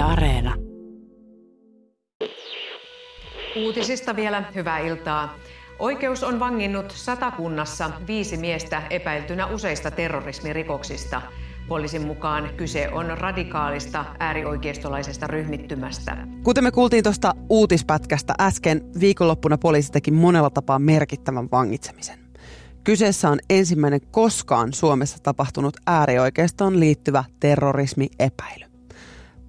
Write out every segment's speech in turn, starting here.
Yle Areena. Uutisista vielä hyvää iltaa. Oikeus on vanginnut satakunnassa viisi miestä epäiltynä useista terrorismirikoksista. Poliisin mukaan kyse on radikaalista äärioikeistolaisesta ryhmittymästä. Kuten me kuultiin tuosta uutispätkästä äsken, viikonloppuna poliisi teki monella tapaa merkittävän vangitsemisen. Kyseessä on ensimmäinen koskaan Suomessa tapahtunut äärioikeistoon liittyvä terrorismiepäily.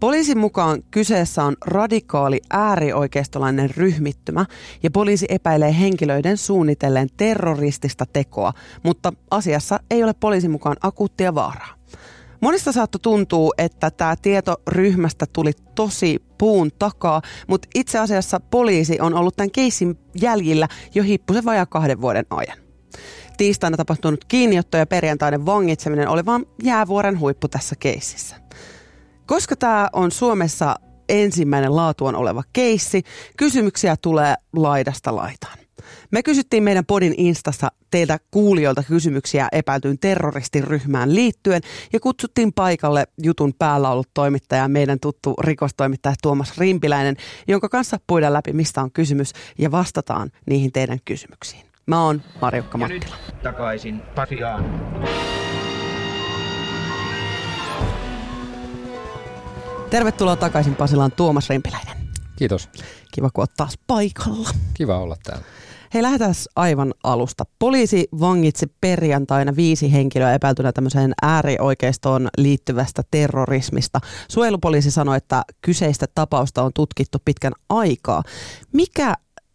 Poliisin mukaan kyseessä on radikaali äärioikeistolainen ryhmittymä ja poliisi epäilee henkilöiden suunnitelleen terroristista tekoa, mutta asiassa ei ole poliisin mukaan akuuttia vaaraa. Monista saattoi tuntua, että tämä tieto ryhmästä tuli tosi puun takaa, mutta itse asiassa poliisi on ollut tämän keissin jäljillä jo hippusen vajaa kahden vuoden ajan. Tiistaina tapahtunut kiinniotto ja perjantainen vangitseminen oli vain jäävuoren huippu tässä keississä. Koska tämä on Suomessa ensimmäinen laatuun oleva keissi, kysymyksiä tulee laidasta laitaan. Me kysyttiin meidän podin instassa teiltä kuulijoilta kysymyksiä epäiltyyn terroristiryhmään liittyen ja kutsuttiin paikalle jutun päällä ollut toimittaja, meidän tuttu rikostoimittaja Tuomas Rimpiläinen, jonka kanssa puidaan läpi, mistä on kysymys ja vastataan niihin teidän kysymyksiin. Mä oon Marjukka Mattila. takaisin Pasiaan. Tervetuloa takaisin Pasilaan Tuomas Rimpiläinen. Kiitos. Kiva, kun oot taas paikalla. Kiva olla täällä. Hei, lähdetään aivan alusta. Poliisi vangitsi perjantaina viisi henkilöä epäiltynä tämmöiseen äärioikeistoon liittyvästä terrorismista. Suojelupoliisi sanoi, että kyseistä tapausta on tutkittu pitkän aikaa. Mikä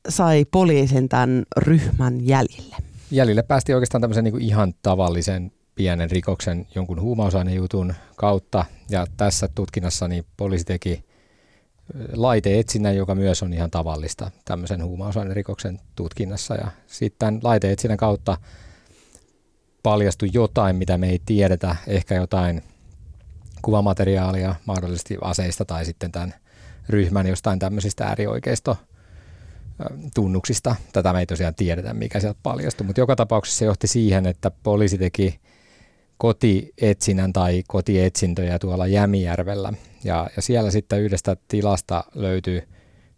sai poliisin tämän ryhmän jäljille? Jäljille päästiin oikeastaan tämmöisen niin kuin ihan tavallisen pienen rikoksen jonkun huumausainejutun kautta. Ja tässä tutkinnassa niin poliisi teki laiteetsinnän, joka myös on ihan tavallista tämmöisen huumausainerikoksen tutkinnassa. Ja sitten laiteetsinnän kautta paljastui jotain, mitä me ei tiedetä, ehkä jotain kuvamateriaalia mahdollisesti aseista tai sitten tämän ryhmän jostain tämmöisistä äärioikeisto tunnuksista. Tätä me ei tosiaan tiedetä, mikä sieltä paljastui, mutta joka tapauksessa se johti siihen, että poliisi teki kotietsinnän tai kotietsintöjä tuolla Jämijärvellä. Ja, ja siellä sitten yhdestä tilasta löytyi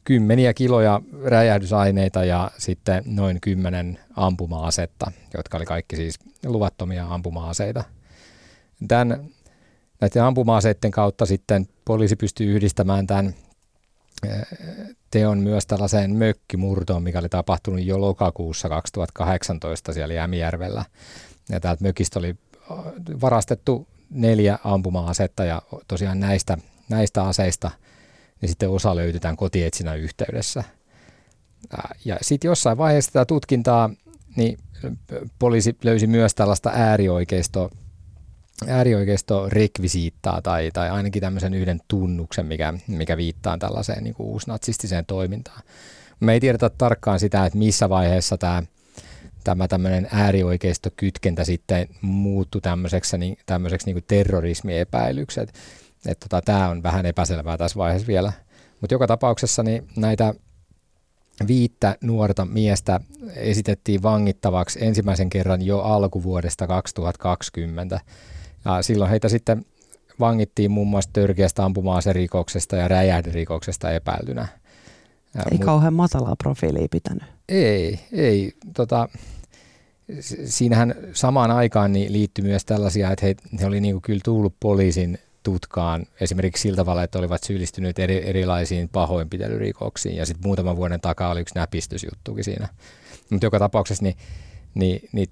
kymmeniä kiloja räjähdysaineita ja sitten noin kymmenen ampuma-asetta, jotka oli kaikki siis luvattomia ampuma-aseita. Tämän, näiden ampuma-aseiden kautta sitten poliisi pystyi yhdistämään tämän teon myös tällaiseen mökkimurtoon, mikä oli tapahtunut jo lokakuussa 2018 siellä Jämijärvellä. Ja täältä mökistä oli varastettu neljä ampuma-asetta ja tosiaan näistä, näistä aseista niin sitten osa löytyi tämän kotietsinnän yhteydessä. Ja sitten jossain vaiheessa tätä tutkintaa, niin poliisi löysi myös tällaista äärioikeisto, äärioikeisto-rekvisiittaa tai, tai ainakin tämmöisen yhden tunnuksen, mikä, mikä viittaa tällaiseen niin uusnatsistiseen toimintaan. Me ei tiedetä tarkkaan sitä, että missä vaiheessa tämä tämä tämmöinen äärioikeistokytkentä sitten muuttui tämmöiseksi, niin, tämmöiseksi niin kuin terrorismiepäilykset. Että tota, tämä on vähän epäselvää tässä vaiheessa vielä. Mutta joka tapauksessa niin näitä viittä nuorta miestä esitettiin vangittavaksi ensimmäisen kerran jo alkuvuodesta 2020. Ja silloin heitä sitten vangittiin muun muassa törkeästä ampuma-aserikoksesta ja räjähderikoksesta epäiltynä. Ei Mut, kauhean matalaa profiilia pitänyt. Ei, ei. Tota, siinähän samaan aikaan niin liittyi myös tällaisia, että he, he oli niin kyllä tullut poliisin tutkaan esimerkiksi sillä tavalla, että olivat syyllistyneet eri, erilaisiin pahoinpitelyrikoksiin ja sitten muutaman vuoden takaa oli yksi näpistysjuttukin siinä. Mutta joka tapauksessa niin, niin, niin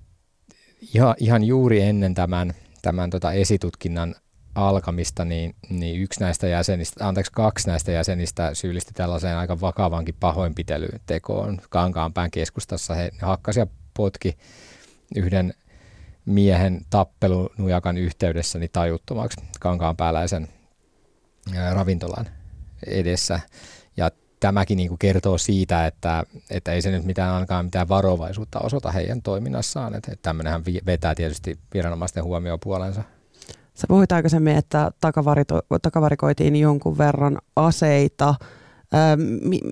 ihan, ihan juuri ennen tämän, tämän tota esitutkinnan alkamista, niin, niin yksi näistä jäsenistä, anteeksi kaksi näistä jäsenistä syyllisti tällaiseen aika vakavankin pahoinpitelytekoon Kankaanpään keskustassa. He hakkasi ja potki yhden miehen tappelunujakan yhteydessä niin tajuttomaksi kankaanpääläisen ravintolan edessä. Ja tämäkin niin kuin kertoo siitä, että, että ei se nyt mitään ainakaan mitään varovaisuutta osoita heidän toiminnassaan. Että, että tämmöinenhän vetää tietysti viranomaisten huomioon puolensa. Sä puhuit aikaisemmin, että takavarikoitiin jonkun verran aseita.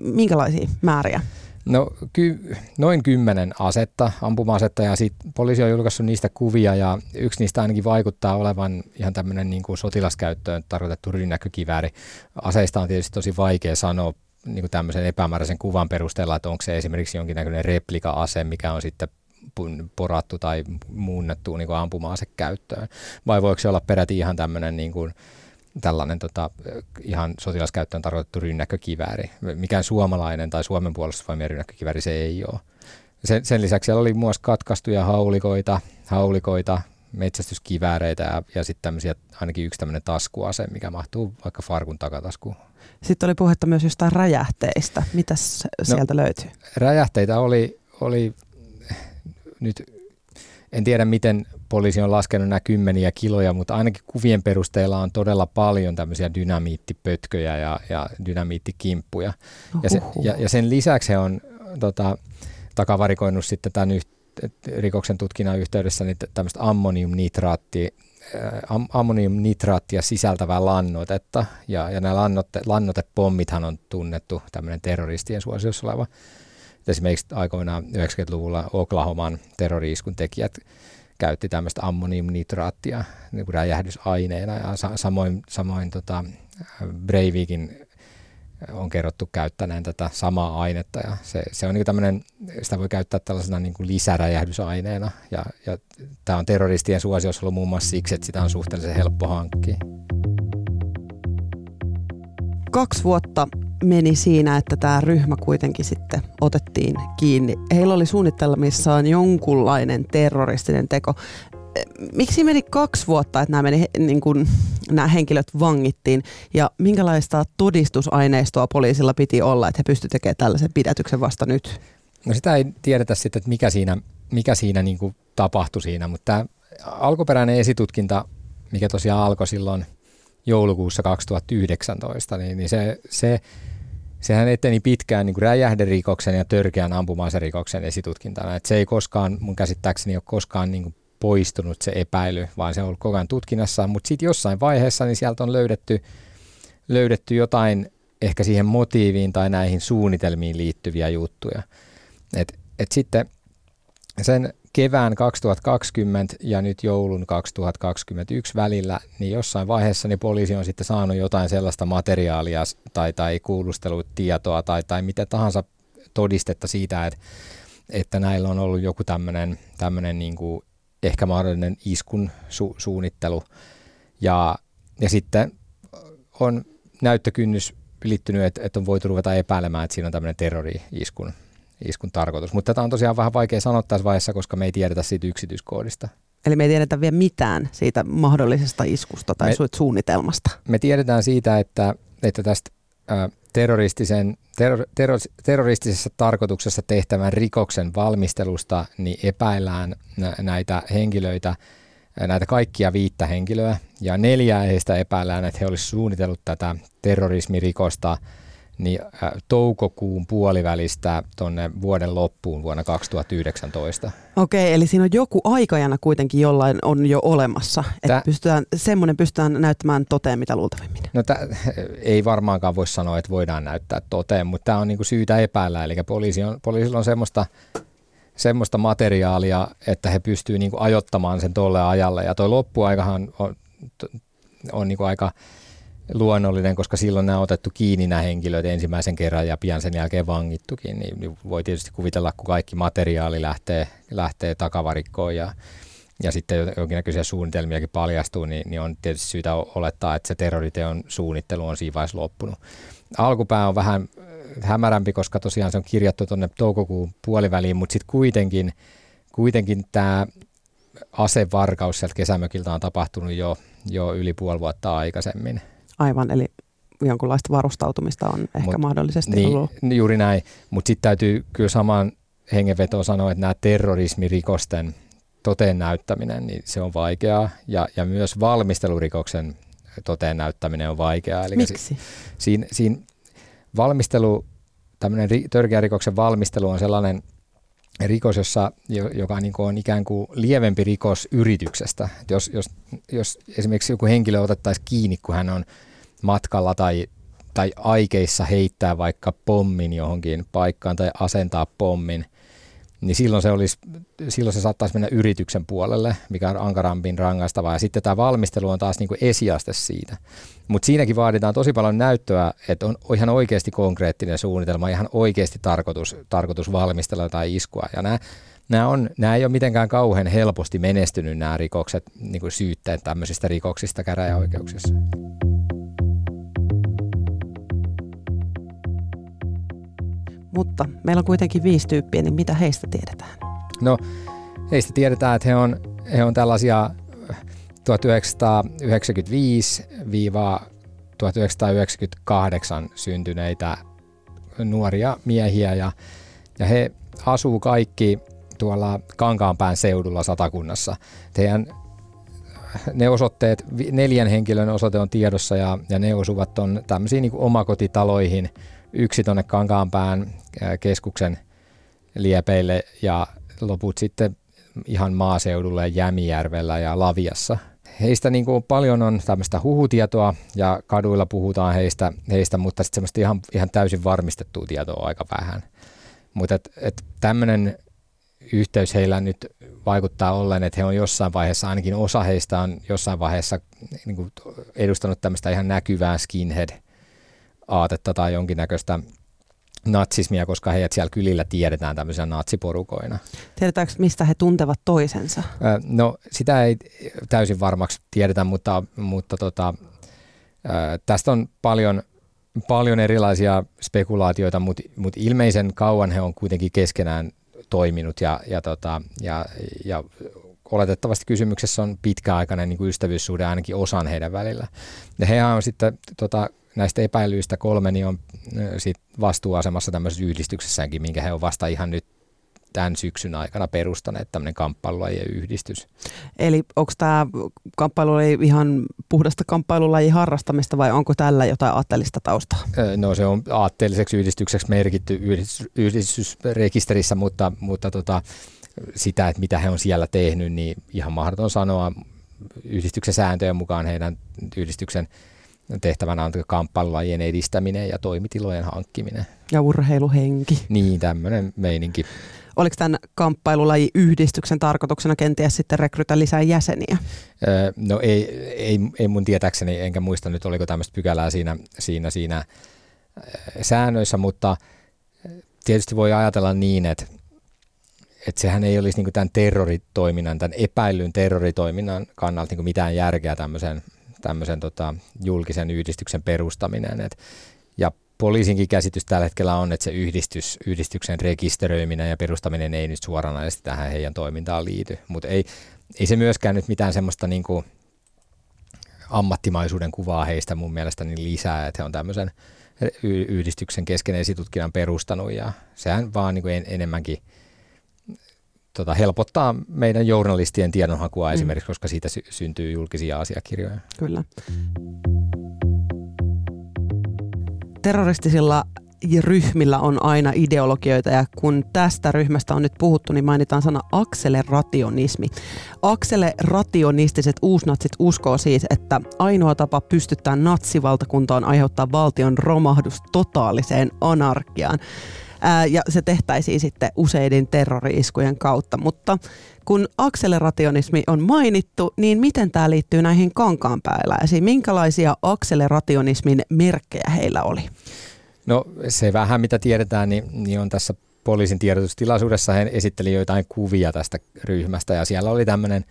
minkälaisia määriä? No ky- noin kymmenen asetta, ampuma-asetta ja sitten poliisi on julkaissut niistä kuvia ja yksi niistä ainakin vaikuttaa olevan ihan tämmöinen niin kuin sotilaskäyttöön tarkoitettu rynnäkkökivääri. Aseista on tietysti tosi vaikea sanoa niin kuin tämmöisen epämääräisen kuvan perusteella, että onko se esimerkiksi jonkinnäköinen replika-ase, mikä on sitten porattu tai muunnettu niin kuin ampuma-asekäyttöön, vai voiko se olla peräti ihan tämmöinen niin kuin, tällainen tota, ihan sotilaskäyttöön tarkoitettu rynnäkkökivääri. Mikään suomalainen tai Suomen puolustusvoimien rynnäkkökivääri se ei ole. Sen, sen lisäksi siellä oli myös katkaistuja haulikoita, haulikoita metsästyskivääreitä ja, ja sitten tämmöisiä, ainakin yksi tämmöinen taskuase, mikä mahtuu vaikka farkun takataskuun. Sitten oli puhetta myös jostain räjähteistä. Mitäs no, sieltä löytyy? Räjähteitä oli, oli nyt, en tiedä miten poliisi on laskenut nämä kymmeniä kiloja, mutta ainakin kuvien perusteella on todella paljon tämmöisiä dynamiittipötköjä ja, ja dynamiittikimppuja. Ja, se, ja, ja sen lisäksi he on tota, takavarikoinut sitten tämän yht, rikoksen tutkinnan yhteydessä niin tämmöistä ammoniumnitraattia, am, ammoniumnitraattia sisältävää lannoitetta, ja, ja nämä lannotte, lannotepommithan on tunnettu tämmöinen terroristien suosiossa oleva. Esimerkiksi aikoinaan 90-luvulla Oklahoman terroriiskun tekijät käytti tämmöistä ammoniumnitraattia niin räjähdysaineena. Ja sa- samoin, samoin tota, Breivikin on kerrottu käyttäneen tätä samaa ainetta. Ja se, se on niin tämmöinen, sitä voi käyttää tällaisena niin kuin lisäräjähdysaineena. Ja, ja tämä on terroristien suosiossa ollut muun muassa siksi, että sitä on suhteellisen helppo hankkia. Kaksi vuotta meni siinä, että tämä ryhmä kuitenkin sitten otettiin kiinni. Heillä oli suunnitelmissaan jonkunlainen terroristinen teko. Miksi meni kaksi vuotta, että nämä, meni, niin kuin, nämä henkilöt vangittiin ja minkälaista todistusaineistoa poliisilla piti olla, että he pystyivät tekemään tällaisen pidätyksen vasta nyt? No sitä ei tiedetä sitten, että mikä siinä, mikä siinä niin kuin tapahtui siinä, mutta tämä alkuperäinen esitutkinta, mikä tosiaan alkoi silloin joulukuussa 2019, niin, niin se, se sehän eteni pitkään niin kuin räjähderikoksen ja törkeän ampuma-aserikoksen esitutkintana. Et se ei koskaan, mun käsittääkseni ole koskaan niin kuin poistunut se epäily, vaan se on ollut koko ajan tutkinnassa. Mutta sitten jossain vaiheessa niin sieltä on löydetty, löydetty jotain ehkä siihen motiiviin tai näihin suunnitelmiin liittyviä juttuja. Et, et sitten sen kevään 2020 ja nyt joulun 2021 välillä, niin jossain vaiheessa niin poliisi on sitten saanut jotain sellaista materiaalia tai, tai kuulustelutietoa tai, tai mitä tahansa todistetta siitä, että, että näillä on ollut joku tämmöinen, tämmöinen niin kuin ehkä mahdollinen iskun su- suunnittelu. Ja, ja sitten on näyttökynnys ylittynyt, että, että on voitu ruveta epäilemään, että siinä on tämmöinen terrori-iskun iskun tarkoitus. Mutta tätä on tosiaan vähän vaikea sanoa tässä vaiheessa, koska me ei tiedetä siitä yksityiskoodista. Eli me ei tiedetä vielä mitään siitä mahdollisesta iskusta tai me, suunnitelmasta. Me tiedetään siitä, että, että tästä terroristisen, terror, terror, terroristisessa tarkoituksessa tehtävän rikoksen valmistelusta niin epäillään näitä henkilöitä, näitä kaikkia viittä henkilöä, ja neljää heistä epäillään, että he olisivat suunnitellut tätä terrorismirikosta – niin toukokuun puolivälistä tuonne vuoden loppuun vuonna 2019. Okei, eli siinä on joku aikajana kuitenkin jollain on jo olemassa, että pystytään, semmoinen pystytään näyttämään toteen mitä luultavimmin. No tä, ei varmaankaan voi sanoa, että voidaan näyttää toteen, mutta tämä on niinku syytä epäillä, eli poliisi on, poliisilla on semmoista semmoista materiaalia, että he pystyvät niinku ajottamaan sen tolle ajalle. Ja tuo loppuaikahan on, on niinku aika luonnollinen, koska silloin nämä on otettu kiinni nämä henkilöt ensimmäisen kerran ja pian sen jälkeen vangittukin, niin, niin voi tietysti kuvitella, kun kaikki materiaali lähtee, lähtee takavarikkoon ja, ja sitten jonkinnäköisiä suunnitelmiakin paljastuu, niin, niin on tietysti syytä olettaa, että se terroriteon suunnittelu on siinä vaiheessa loppunut. Alkupää on vähän äh, hämärämpi, koska tosiaan se on kirjattu tuonne toukokuun puoliväliin, mutta sitten kuitenkin, kuitenkin tämä asevarkaus sieltä kesämökiltä on tapahtunut jo, jo yli puoli vuotta aikaisemmin. Aivan, eli jonkunlaista varustautumista on ehkä Mut, mahdollisesti niin, ollut. Juuri näin, mutta sitten täytyy kyllä samaan hengenvetoon sanoa, että nämä terrorismirikosten toteen näyttäminen, niin se on vaikeaa ja, ja myös valmistelurikoksen toteen näyttäminen on vaikeaa. Eli Miksi? Si, siinä, siinä valmistelu, tämmöinen ri, törkeä rikoksen valmistelu on sellainen rikos, jossa, joka niin on ikään kuin lievempi rikos yrityksestä. Jos, jos, jos esimerkiksi joku henkilö otettaisiin kiinni, kun hän on matkalla tai tai aikeissa heittää vaikka pommin johonkin paikkaan tai asentaa pommin, niin silloin se, olisi, silloin se saattaisi mennä yrityksen puolelle, mikä on ankarampin rangaistavaa. Ja sitten tämä valmistelu on taas niin kuin esiaste siitä. Mutta siinäkin vaaditaan tosi paljon näyttöä, että on ihan oikeasti konkreettinen suunnitelma, ihan oikeasti tarkoitus, tarkoitus valmistella tai iskua. Ja nämä, nämä, on, nämä ei ole mitenkään kauhean helposti menestynyt nämä rikokset, niin kuin syytteet tämmöisistä rikoksista käräjäoikeuksissa. Mutta meillä on kuitenkin viisi tyyppiä, niin mitä heistä tiedetään? No, heistä tiedetään, että he on, he on tällaisia 1995-1998 syntyneitä nuoria miehiä ja, ja he asuu kaikki tuolla Kankaanpään seudulla Satakunnassa. Teidän ne osoitteet, neljän henkilön osoite on tiedossa ja, ja ne osuvat on tämmöisiin niin omakotitaloihin, yksi tuonne Kankaanpään keskuksen liepeille ja loput sitten ihan maaseudulla Jämijärvellä ja Laviassa. Heistä niin kuin paljon on tämmöistä huhutietoa ja kaduilla puhutaan heistä, heistä mutta sitten semmoista ihan, ihan täysin varmistettua tietoa aika vähän. Mutta et, et tämmöinen yhteys heillä nyt vaikuttaa ollen, että he on jossain vaiheessa, ainakin osa heistä on jossain vaiheessa niin kuin edustanut tämmöistä ihan näkyvää skinhead-aatetta tai jonkinnäköistä natsismia, koska heidät siellä kylillä tiedetään tämmöisenä natsiporukoina. Tiedetäänkö, mistä he tuntevat toisensa? No sitä ei täysin varmaksi tiedetä, mutta, mutta tota, tästä on paljon, paljon erilaisia spekulaatioita, mutta, mutta ilmeisen kauan he on kuitenkin keskenään toiminut ja, ja, tota, ja, ja oletettavasti kysymyksessä on pitkäaikainen niin kuin ystävyyssuhde ainakin osan heidän välillä. Ja he on sitten tota, näistä epäilyistä kolme niin on sit vastuuasemassa tämmöisessä yhdistyksessäänkin, minkä he on vasta ihan nyt tämän syksyn aikana perustaneet tämmöinen kamppailulajien yhdistys. Eli onko tämä kamppailulaji ihan puhdasta kamppailulajin harrastamista vai onko tällä jotain aatteellista taustaa? No se on aatteelliseksi yhdistykseksi merkitty yhdistys, yhdistysrekisterissä, mutta, mutta tota, sitä, että mitä he on siellä tehnyt, niin ihan mahdoton sanoa. Yhdistyksen sääntöjen mukaan heidän yhdistyksen tehtävänä on kamppailulajien edistäminen ja toimitilojen hankkiminen. Ja urheiluhenki. Niin, tämmöinen meininki. Oliko tämän kamppailulaji-yhdistyksen tarkoituksena kenties sitten rekrytä lisää jäseniä? Öö, no ei, ei, ei mun tietääkseni, enkä muista nyt oliko tämmöistä pykälää siinä, siinä, siinä säännöissä, mutta tietysti voi ajatella niin, että, että sehän ei olisi niin tämän terroritoiminnan, tämän epäilyn terroritoiminnan kannalta niin mitään järkeä tämmöisen tämmöisen tota, julkisen yhdistyksen perustaminen. Et, ja poliisinkin käsitys tällä hetkellä on, että se yhdistys, yhdistyksen rekisteröiminen ja perustaminen ei nyt suoranaisesti tähän heidän toimintaan liity. Mutta ei, ei se myöskään nyt mitään semmoista niinku ammattimaisuuden kuvaa heistä mun mielestä niin lisää, että he on tämmöisen yhdistyksen kesken esitutkinnan perustanut ja sehän vaan niin en, enemmänkin – tota, helpottaa meidän journalistien tiedonhakua mm. esimerkiksi, koska siitä sy- syntyy julkisia asiakirjoja. Kyllä. Terroristisilla ryhmillä on aina ideologioita ja kun tästä ryhmästä on nyt puhuttu, niin mainitaan sana akselerationismi. Akselerationistiset uusnatsit uskoo siis, että ainoa tapa pystyttää natsivaltakuntaan aiheuttaa valtion romahdus totaaliseen anarkiaan ja se tehtäisiin sitten useiden terrori-iskujen kautta. Mutta kun akselerationismi on mainittu, niin miten tämä liittyy näihin kankaanpääläisiin? Minkälaisia akselerationismin merkkejä heillä oli? No se vähän mitä tiedetään, niin, niin on tässä poliisin tiedotustilaisuudessa hän esitteli joitain kuvia tästä ryhmästä ja siellä oli tämmöinen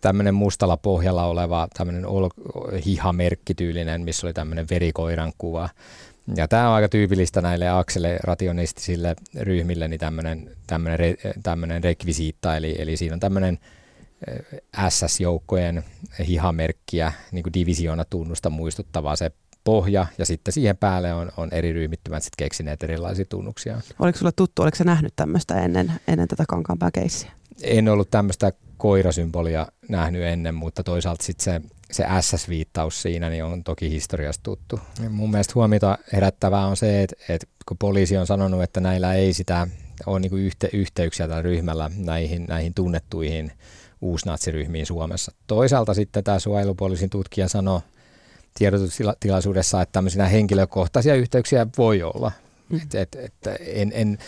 tämmöinen mustalla pohjalla oleva tämmöinen hihamerkkityylinen, missä oli tämmöinen verikoiran kuva. Ja tämä on aika tyypillistä näille akselerationistisille ryhmille, niin tämmöinen, tämmöinen, re, tämmöinen rekvisiitta, eli, eli siinä on tämmöinen SS-joukkojen hihamerkkiä, niin kuin divisioona tunnusta muistuttavaa se pohja, ja sitten siihen päälle on, on eri ryhmittymät sitten keksineet erilaisia tunnuksia. Oliko sulla tuttu, oliko sä nähnyt tämmöistä ennen, ennen tätä kankaanpääkeissiä? En ollut tämmöistä koirasymbolia nähnyt ennen, mutta toisaalta sitten se se SS-viittaus siinä niin on toki historiasta tuttu. Mun mielestä huomiota herättävää on se, että, että kun poliisi on sanonut, että näillä ei sitä ole niin yhte, yhteyksiä tällä ryhmällä näihin, näihin tunnettuihin uusnatsiryhmiin Suomessa. Toisaalta sitten tämä suojelupoliisin tutkija sanoi tiedotustilaisuudessa, että tämmöisiä henkilökohtaisia yhteyksiä voi olla. Mm. Et, et, et, en, en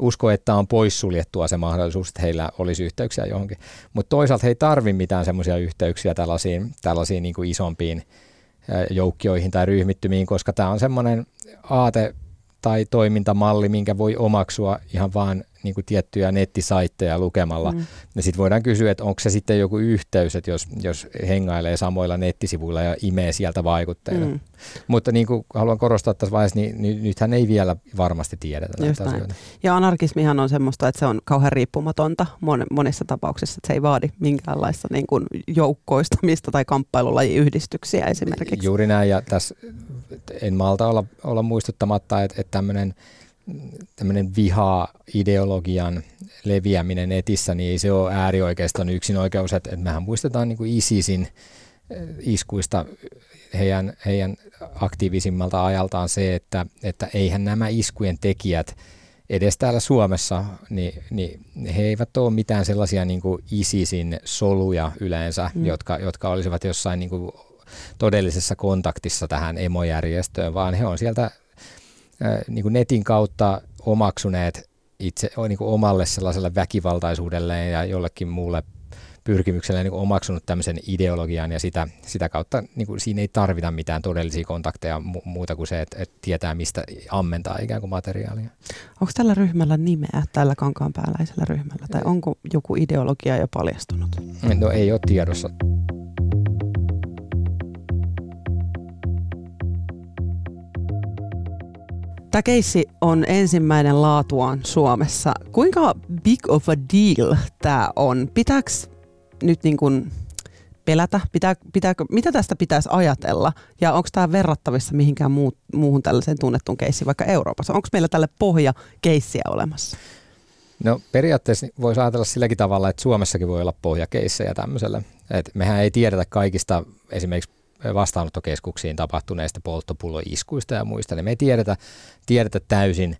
usko, että on poissuljettua se mahdollisuus, että heillä olisi yhteyksiä johonkin. Mutta toisaalta he ei tarvitse mitään semmoisia yhteyksiä tällaisiin, tällaisiin niin kuin isompiin joukkioihin tai ryhmittymiin, koska tämä on semmoinen aate tai toimintamalli, minkä voi omaksua ihan vaan niin kuin tiettyjä nettisaitteja lukemalla. Mm. Ja sitten voidaan kysyä, että onko se sitten joku yhteys, että jos, jos hengailee samoilla nettisivuilla ja imee sieltä vaikutteita. Mm. Mutta niin kuin haluan korostaa tässä vaiheessa, niin, niin nythän ei vielä varmasti tiedetä näitä asioita. Ja anarkismihan on semmoista, että se on kauhean riippumatonta mon, monissa tapauksissa, että se ei vaadi minkäänlaista niin kuin joukkoistamista tai kamppailulajiyhdistyksiä esimerkiksi. Juuri näin, ja tässä en malta olla, olla muistuttamatta, että, että tämmöinen tämmöinen viha-ideologian leviäminen netissä, niin ei se ole äärioikeiston yksin oikeus, että, että mehän muistetaan niin kuin ISISin eh, iskuista heidän, heidän aktiivisimmalta ajaltaan se, että, että eihän nämä iskujen tekijät edes täällä Suomessa, niin, niin he eivät ole mitään sellaisia niin kuin ISISin soluja yleensä, mm. jotka, jotka olisivat jossain niin kuin todellisessa kontaktissa tähän emojärjestöön, vaan he on sieltä niin kuin netin kautta omaksuneet itse niin kuin omalle sellaiselle väkivaltaisuudelleen ja jollekin muulle pyrkimykselle niin omaksunut tämmöisen ideologian ja sitä, sitä kautta niin kuin siinä ei tarvita mitään todellisia kontakteja mu- muuta kuin se, että, että tietää mistä ammentaa ikään kuin materiaalia. Onko tällä ryhmällä nimeä, tällä kankaanpääläisellä ryhmällä, tai onko joku ideologia jo paljastunut? No ei ole tiedossa. Tämä keissi on ensimmäinen laatuaan Suomessa. Kuinka big of a deal tämä on? Pitääkö nyt niin kuin pelätä? Pitää, pitääkö, mitä tästä pitäisi ajatella? Ja onko tämä verrattavissa mihinkään muu, muuhun tällaiseen tunnettuun keissiin vaikka Euroopassa? Onko meillä tälle pohja keissiä olemassa? No periaatteessa voisi ajatella silläkin tavalla, että Suomessakin voi olla pohjakeissejä tämmöiselle. Et mehän ei tiedetä kaikista esimerkiksi vastaanottokeskuksiin tapahtuneista polttopulloiskuista ja muista, niin me ei tiedetä, tiedetä täysin,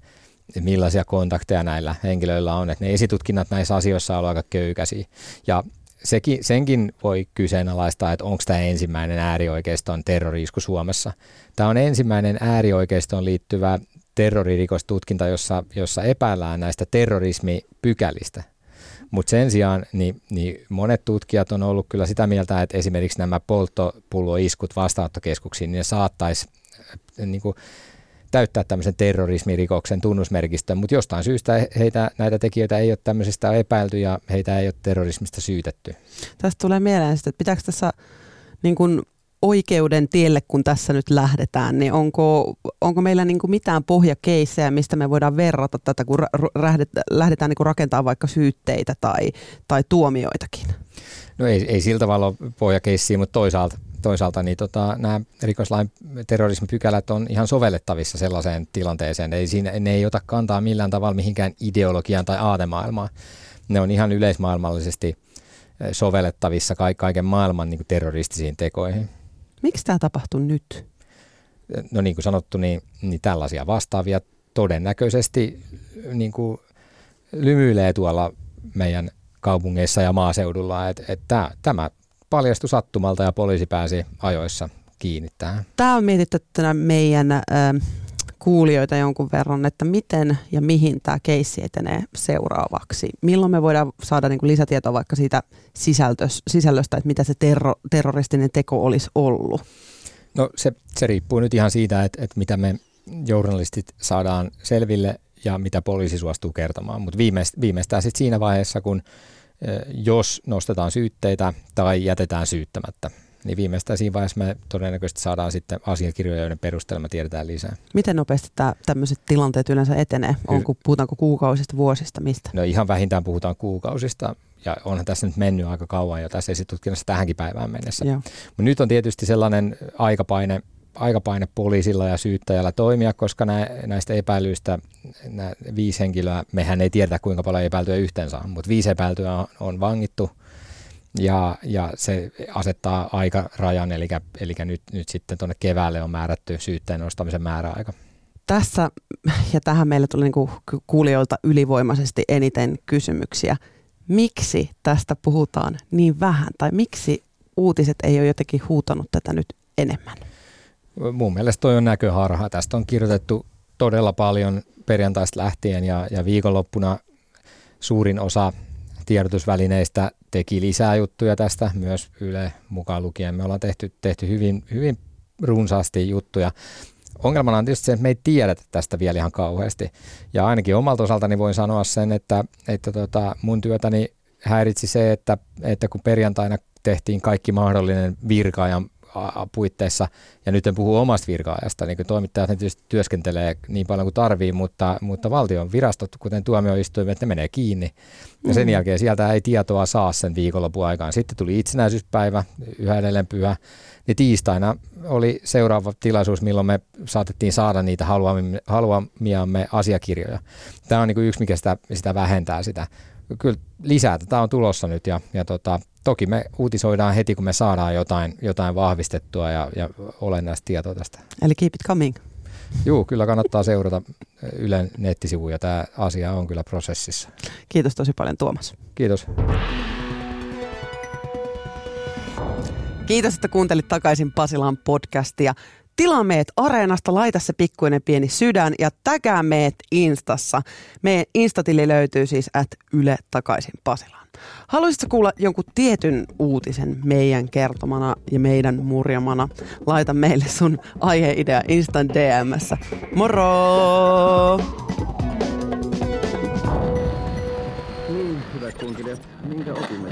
millaisia kontakteja näillä henkilöillä on, että ne esitutkinnat näissä asioissa on aika köykäisiä. Ja sekin, senkin voi kyseenalaistaa, että onko tämä ensimmäinen äärioikeiston terroriisku Suomessa. Tämä on ensimmäinen äärioikeistoon liittyvä terroririkostutkinta, jossa, jossa epäillään näistä terrorismipykälistä. Mutta sen sijaan niin, niin monet tutkijat on ollut kyllä sitä mieltä, että esimerkiksi nämä polttopulloiskut vastaanottokeskuksiin, niin ne saattaisi äh, niin kuin, täyttää tämmöisen terrorismirikoksen tunnusmerkistön, mutta jostain syystä heitä, näitä tekijöitä ei ole tämmöisestä epäilty ja heitä ei ole terrorismista syytetty. Tästä tulee mieleen, että pitääkö tässä niin kuin oikeuden tielle, kun tässä nyt lähdetään, niin onko, onko meillä niin kuin mitään pohjakeissejä, mistä me voidaan verrata tätä, kun lähdetään niin kuin rakentamaan vaikka syytteitä tai, tai tuomioitakin? No ei, ei sillä tavalla pohjakeissiä, mutta toisaalta, toisaalta niin tota, nämä rikoslain terrorismipykälät on ihan sovellettavissa sellaiseen tilanteeseen. Ei siinä, ne ei ota kantaa millään tavalla mihinkään ideologiaan tai aatemaailmaan. Ne on ihan yleismaailmallisesti eh, sovellettavissa kaiken maailman niin terroristisiin tekoihin. Miksi tämä tapahtuu nyt? No niin kuin sanottu, niin, niin tällaisia vastaavia todennäköisesti niin kuin lymyilee tuolla meidän kaupungeissa ja maaseudulla, että et tämä paljastui sattumalta ja poliisi pääsi ajoissa kiinni tähän. Tämä on mietitty meidän äh, kuulijoita jonkun verran, että miten ja mihin tämä keissi etenee seuraavaksi. Milloin me voidaan saada niin kuin lisätietoa vaikka siitä sisällöstä, että mitä se terro, terroristinen teko olisi ollut? No se, se riippuu nyt ihan siitä, että, että mitä me journalistit saadaan selville ja mitä poliisi suostuu kertomaan. Mutta viimeistään sitten siinä vaiheessa, kun jos nostetaan syytteitä tai jätetään syyttämättä niin viimeistään siinä vaiheessa me todennäköisesti saadaan sitten asiakirjoja, joiden perusteella me tiedetään lisää. Miten nopeasti tämä, tämmöiset tilanteet yleensä etenee? Onko, puhutaanko kuukausista, vuosista, mistä? No ihan vähintään puhutaan kuukausista ja onhan tässä nyt mennyt aika kauan jo tässä esitutkinnassa tähänkin päivään mennessä. Mutta nyt on tietysti sellainen aikapaine, aikapaine poliisilla ja syyttäjällä toimia, koska nä, näistä epäilyistä nämä viisi henkilöä, mehän ei tiedä kuinka paljon epäiltyä yhteensä on, mutta viisi epäiltyä on, on vangittu ja, ja se asettaa aikarajan, eli, eli nyt, nyt sitten tuonne keväälle on määrätty syytteen nostamisen määräaika. Tässä, ja tähän meille tuli niin kuulijoilta ylivoimaisesti eniten kysymyksiä. Miksi tästä puhutaan niin vähän, tai miksi uutiset ei ole jotenkin huutanut tätä nyt enemmän? mun mielestä toi on näköharha. Tästä on kirjoitettu todella paljon perjantaista lähtien ja, ja viikonloppuna suurin osa tiedotusvälineistä teki lisää juttuja tästä, myös Yle mukaan lukien. Me ollaan tehty, tehty hyvin, hyvin runsaasti juttuja. Ongelmana on tietysti se, että me ei tiedetä tästä vielä ihan kauheasti. Ja ainakin omalta osaltani voin sanoa sen, että, että tota, mun työtäni häiritsi se, että, että kun perjantaina tehtiin kaikki mahdollinen virkaajan puitteissa, ja nyt en puhu omasta virkaajasta, niin toimittajat ne tietysti työskentelee niin paljon kuin tarvii, mutta, mutta valtion virastot, kuten tuomioistuimet, ne menee kiinni. Ja sen mm. jälkeen sieltä ei tietoa saa sen viikonlopun aikaan. Sitten tuli itsenäisyyspäivä, yhä edelleen pyhä. Niin tiistaina oli seuraava tilaisuus, milloin me saatettiin saada niitä haluamiamme asiakirjoja. Tämä on niin kuin yksi, mikä sitä, sitä vähentää sitä. Kyllä lisää tätä on tulossa nyt ja, ja tota, toki me uutisoidaan heti, kun me saadaan jotain, jotain vahvistettua ja, ja olennaista tietoa tästä. Eli keep it coming. Joo, kyllä kannattaa seurata Ylen nettisivuja. Tämä asia on kyllä prosessissa. Kiitos tosi paljon Tuomas. Kiitos. Kiitos, että kuuntelit takaisin Pasilan podcastia. Tilaa meet Areenasta, laita se pikkuinen pieni sydän ja täkää meet Instassa. Meidän Instatili löytyy siis at Yle takaisin Pasilaan. Haluaisitko kuulla jonkun tietyn uutisen meidän kertomana ja meidän murjamana? Laita meille sun aiheidea Instan DMssä. Moro! Niin, hyvät kunkilijat, minkä opimme?